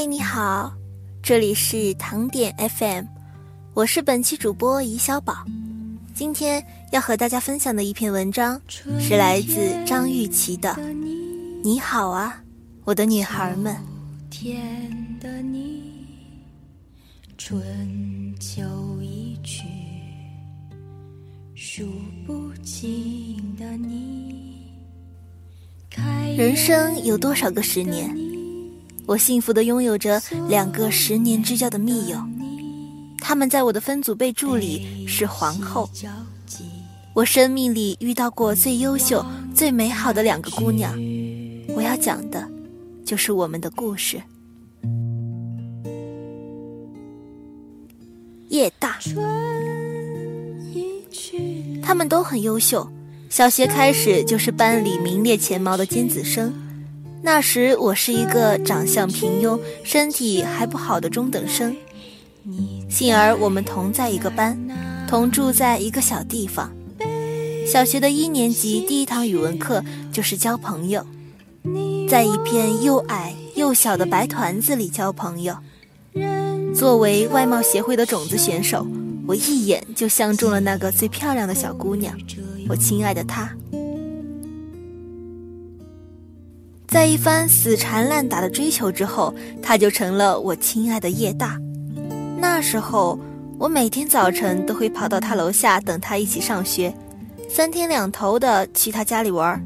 嗨，你好，这里是糖点 FM，我是本期主播怡小宝。今天要和大家分享的一篇文章是来自张玉琪的《你好啊，我的女孩们》。春秋一去，数不尽的你。人生有多少个十年？我幸福的拥有着两个十年之交的密友，他们在我的分组备注里是皇后。我生命里遇到过最优秀、最美好的两个姑娘，我要讲的，就是我们的故事。叶大，他们都很优秀，小学开始就是班里名列前茅的尖子生。那时我是一个长相平庸、身体还不好的中等生，幸而我们同在一个班，同住在一个小地方。小学的一年级第一堂语文课就是交朋友，在一片又矮又小的白团子里交朋友。作为外貌协会的种子选手，我一眼就相中了那个最漂亮的小姑娘，我亲爱的她。在一番死缠烂打的追求之后，他就成了我亲爱的叶大。那时候，我每天早晨都会跑到他楼下等他一起上学，三天两头的去他家里玩。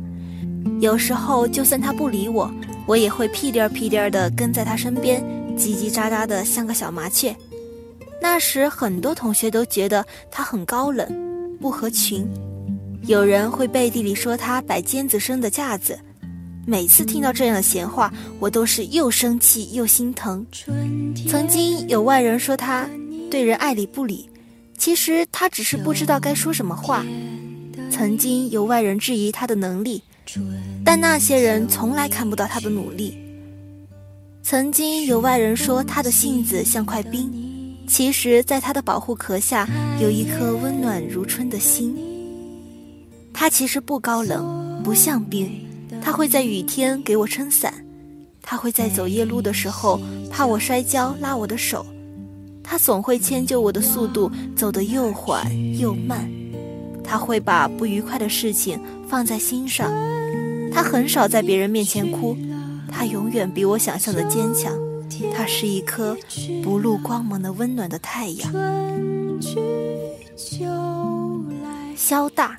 有时候，就算他不理我，我也会屁颠儿屁颠儿的跟在他身边，叽叽喳喳的像个小麻雀。那时，很多同学都觉得他很高冷，不合群，有人会背地里说他摆尖子生的架子。每次听到这样的闲话，我都是又生气又心疼。曾经有外人说他对人爱理不理，其实他只是不知道该说什么话。曾经有外人质疑他的能力，但那些人从来看不到他的努力。曾经有外人说他的性子像块冰，其实在他的保护壳下有一颗温暖如春的心。他其实不高冷，不像冰。他会在雨天给我撑伞，他会在走夜路的时候怕我摔跤拉我的手，他总会迁就我的速度走得又缓又慢，他会把不愉快的事情放在心上，他很少在别人面前哭，他永远比我想象的坚强，他是一颗不露光芒的温暖的太阳。萧大。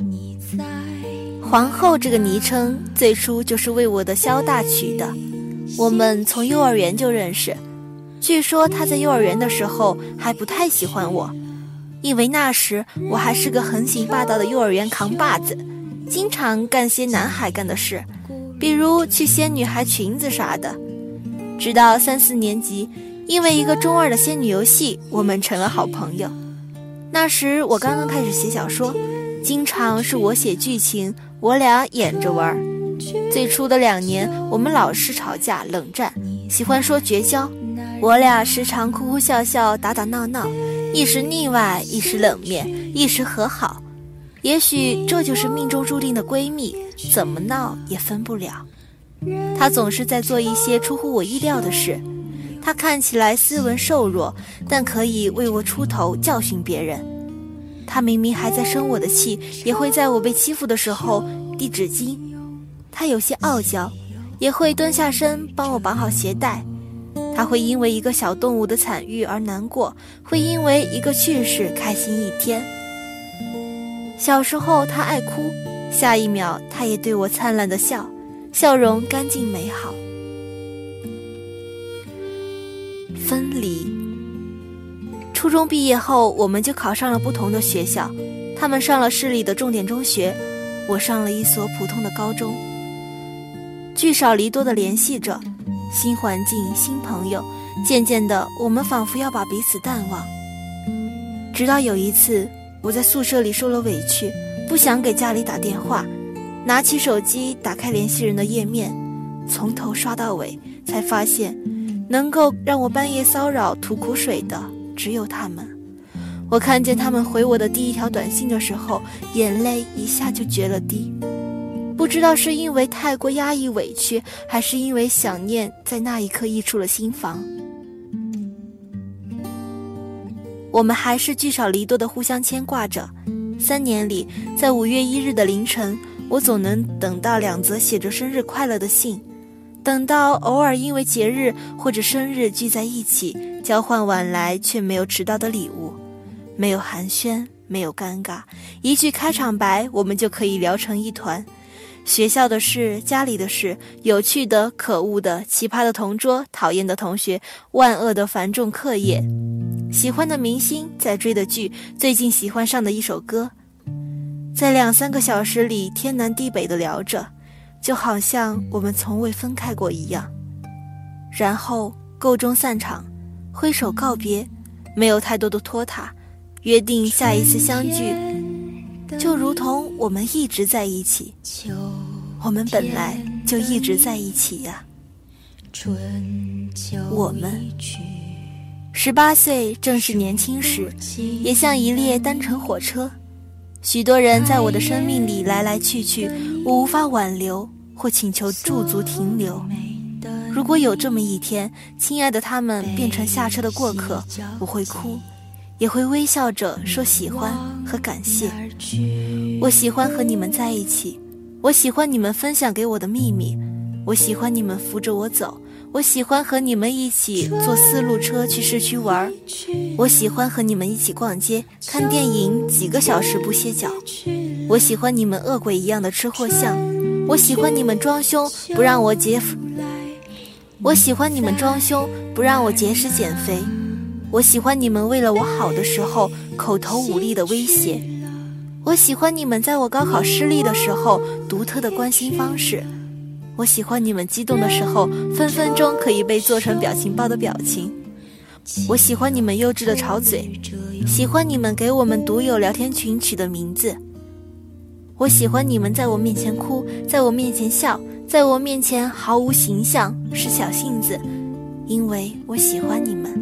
皇后这个昵称最初就是为我的萧大取的，我们从幼儿园就认识。据说他在幼儿园的时候还不太喜欢我，因为那时我还是个横行霸道的幼儿园扛把子，经常干些男孩干的事，比如去掀女孩裙子啥的。直到三四年级，因为一个中二的仙女游戏，我们成了好朋友。那时我刚刚开始写小说。经常是我写剧情，我俩演着玩儿。最初的两年，我们老是吵架、冷战，喜欢说绝交。我俩时常哭哭笑笑、打打闹闹，一时腻歪，一时冷面，一时和好。也许这就是命中注定的闺蜜，怎么闹也分不了。她总是在做一些出乎我意料的事。她看起来斯文瘦弱，但可以为我出头，教训别人。他明明还在生我的气，也会在我被欺负的时候递纸巾。他有些傲娇，也会蹲下身帮我绑好鞋带。他会因为一个小动物的惨遇而难过，会因为一个趣事开心一天。小时候他爱哭，下一秒他也对我灿烂的笑，笑容干净美好。分离。初中毕业后，我们就考上了不同的学校。他们上了市里的重点中学，我上了一所普通的高中。聚少离多的联系着，新环境、新朋友，渐渐的，我们仿佛要把彼此淡忘。直到有一次，我在宿舍里受了委屈，不想给家里打电话，拿起手机打开联系人的页面，从头刷到尾，才发现，能够让我半夜骚扰、吐苦水的。只有他们。我看见他们回我的第一条短信的时候眼泪一下就决了堤。不知道是因为太过压抑委屈还是因为想念在那一刻溢出了心房。我们还是聚少离多的互相牵挂着。三年里在五月一日的凌晨我总能等到两则写着生日快乐的信。等到偶尔因为节日或者生日聚在一起交换晚来却没有迟到的礼物，没有寒暄，没有尴尬，一句开场白，我们就可以聊成一团。学校的事，家里的事，有趣的、可恶的、奇葩的同桌，讨厌的同学，万恶的繁重课业，喜欢的明星，在追的剧，最近喜欢上的一首歌，在两三个小时里天南地北的聊着，就好像我们从未分开过一样。然后够钟散场，挥手告别，没有太多的拖沓，约定下一次相聚。就如同我们一直在一起，我们本来就一直在一起呀。我们十八岁正是年轻时，也像一列单程火车，许多人在我的生命里来来去去，我无法挽留或请求驻足停留。如果有这么一天，亲爱的他们变成下车的过客，我会哭。也会微笑着说喜欢和感谢。我喜欢和你们在一起，我喜欢你们分享给我的秘密，我喜欢你们扶着我走，我喜欢和你们一起坐四路车去市区玩，我喜欢和你们一起逛街看电影几个小时不歇脚，我喜欢你们恶鬼一样的吃货相，我喜欢你们装凶不让我节，我喜欢你们装修不让我节食减肥。我喜欢你们为了我好的时候口头武力的威胁，我喜欢你们在我高考失利的时候独特的关心方式，我喜欢你们激动的时候分分钟可以被做成表情包的表情，我喜欢你们幼稚的吵嘴，喜欢你们给我们独有聊天群取的名字，我喜欢你们在我面前哭，在我面前笑，在我面前毫无形象是小性子，因为我喜欢你们。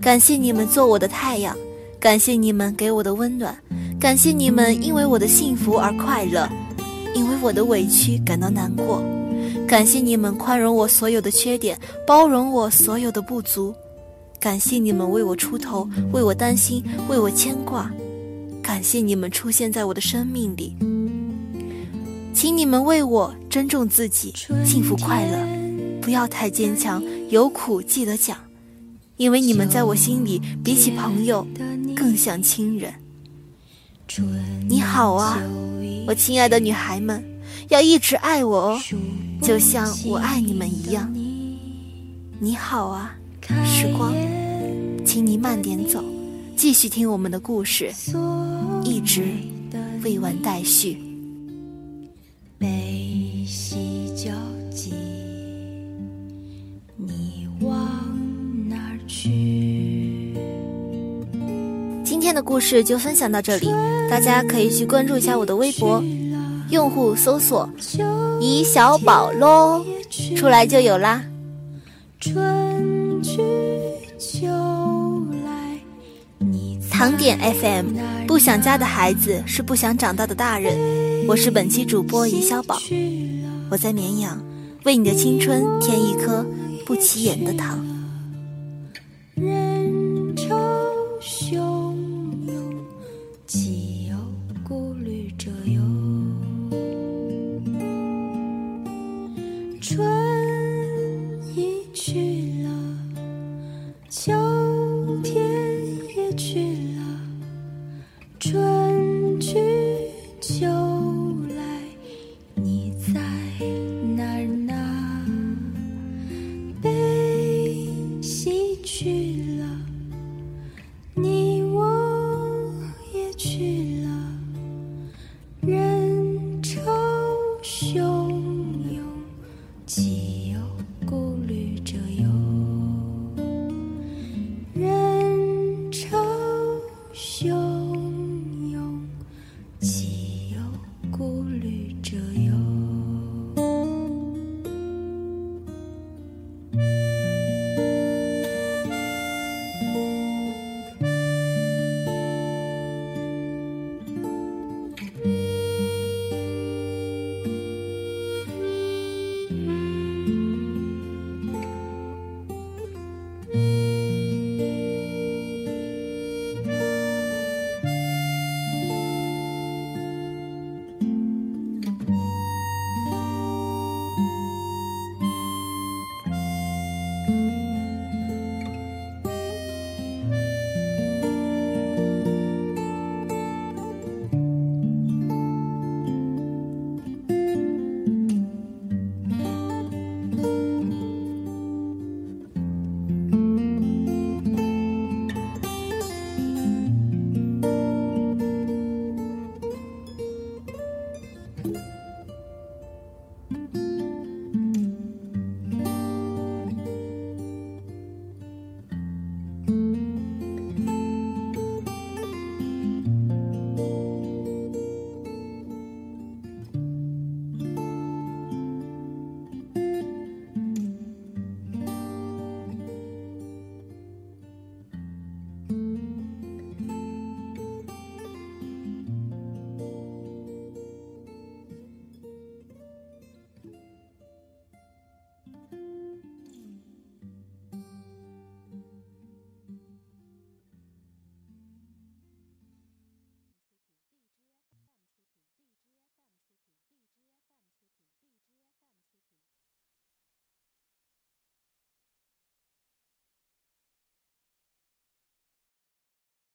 感谢你们做我的太阳，感谢你们给我的温暖，感谢你们因为我的幸福而快乐，因为我的委屈感到难过，感谢你们宽容我所有的缺点，包容我所有的不足，感谢你们为我出头，为我担心，为我牵挂，感谢你们出现在我的生命里，请你们为我珍重自己，幸福快乐，不要太坚强，有苦记得讲。因为你们在我心里，比起朋友，更像亲人。你好啊，我亲爱的女孩们，要一直爱我哦，就像我爱你们一样。你好啊，时光，请你慢点走，继续听我们的故事，一直未完待续。今天的故事就分享到这里，大家可以去关注一下我的微博，用户搜索“怡小宝”咯，出来就有啦。糖点 FM，不想家的孩子是不想长大的大人。我是本期主播尹小宝，我在绵阳为你的青春添一颗不起眼的糖。人潮汹涌，岂有顾虑者有？春已去了，秋。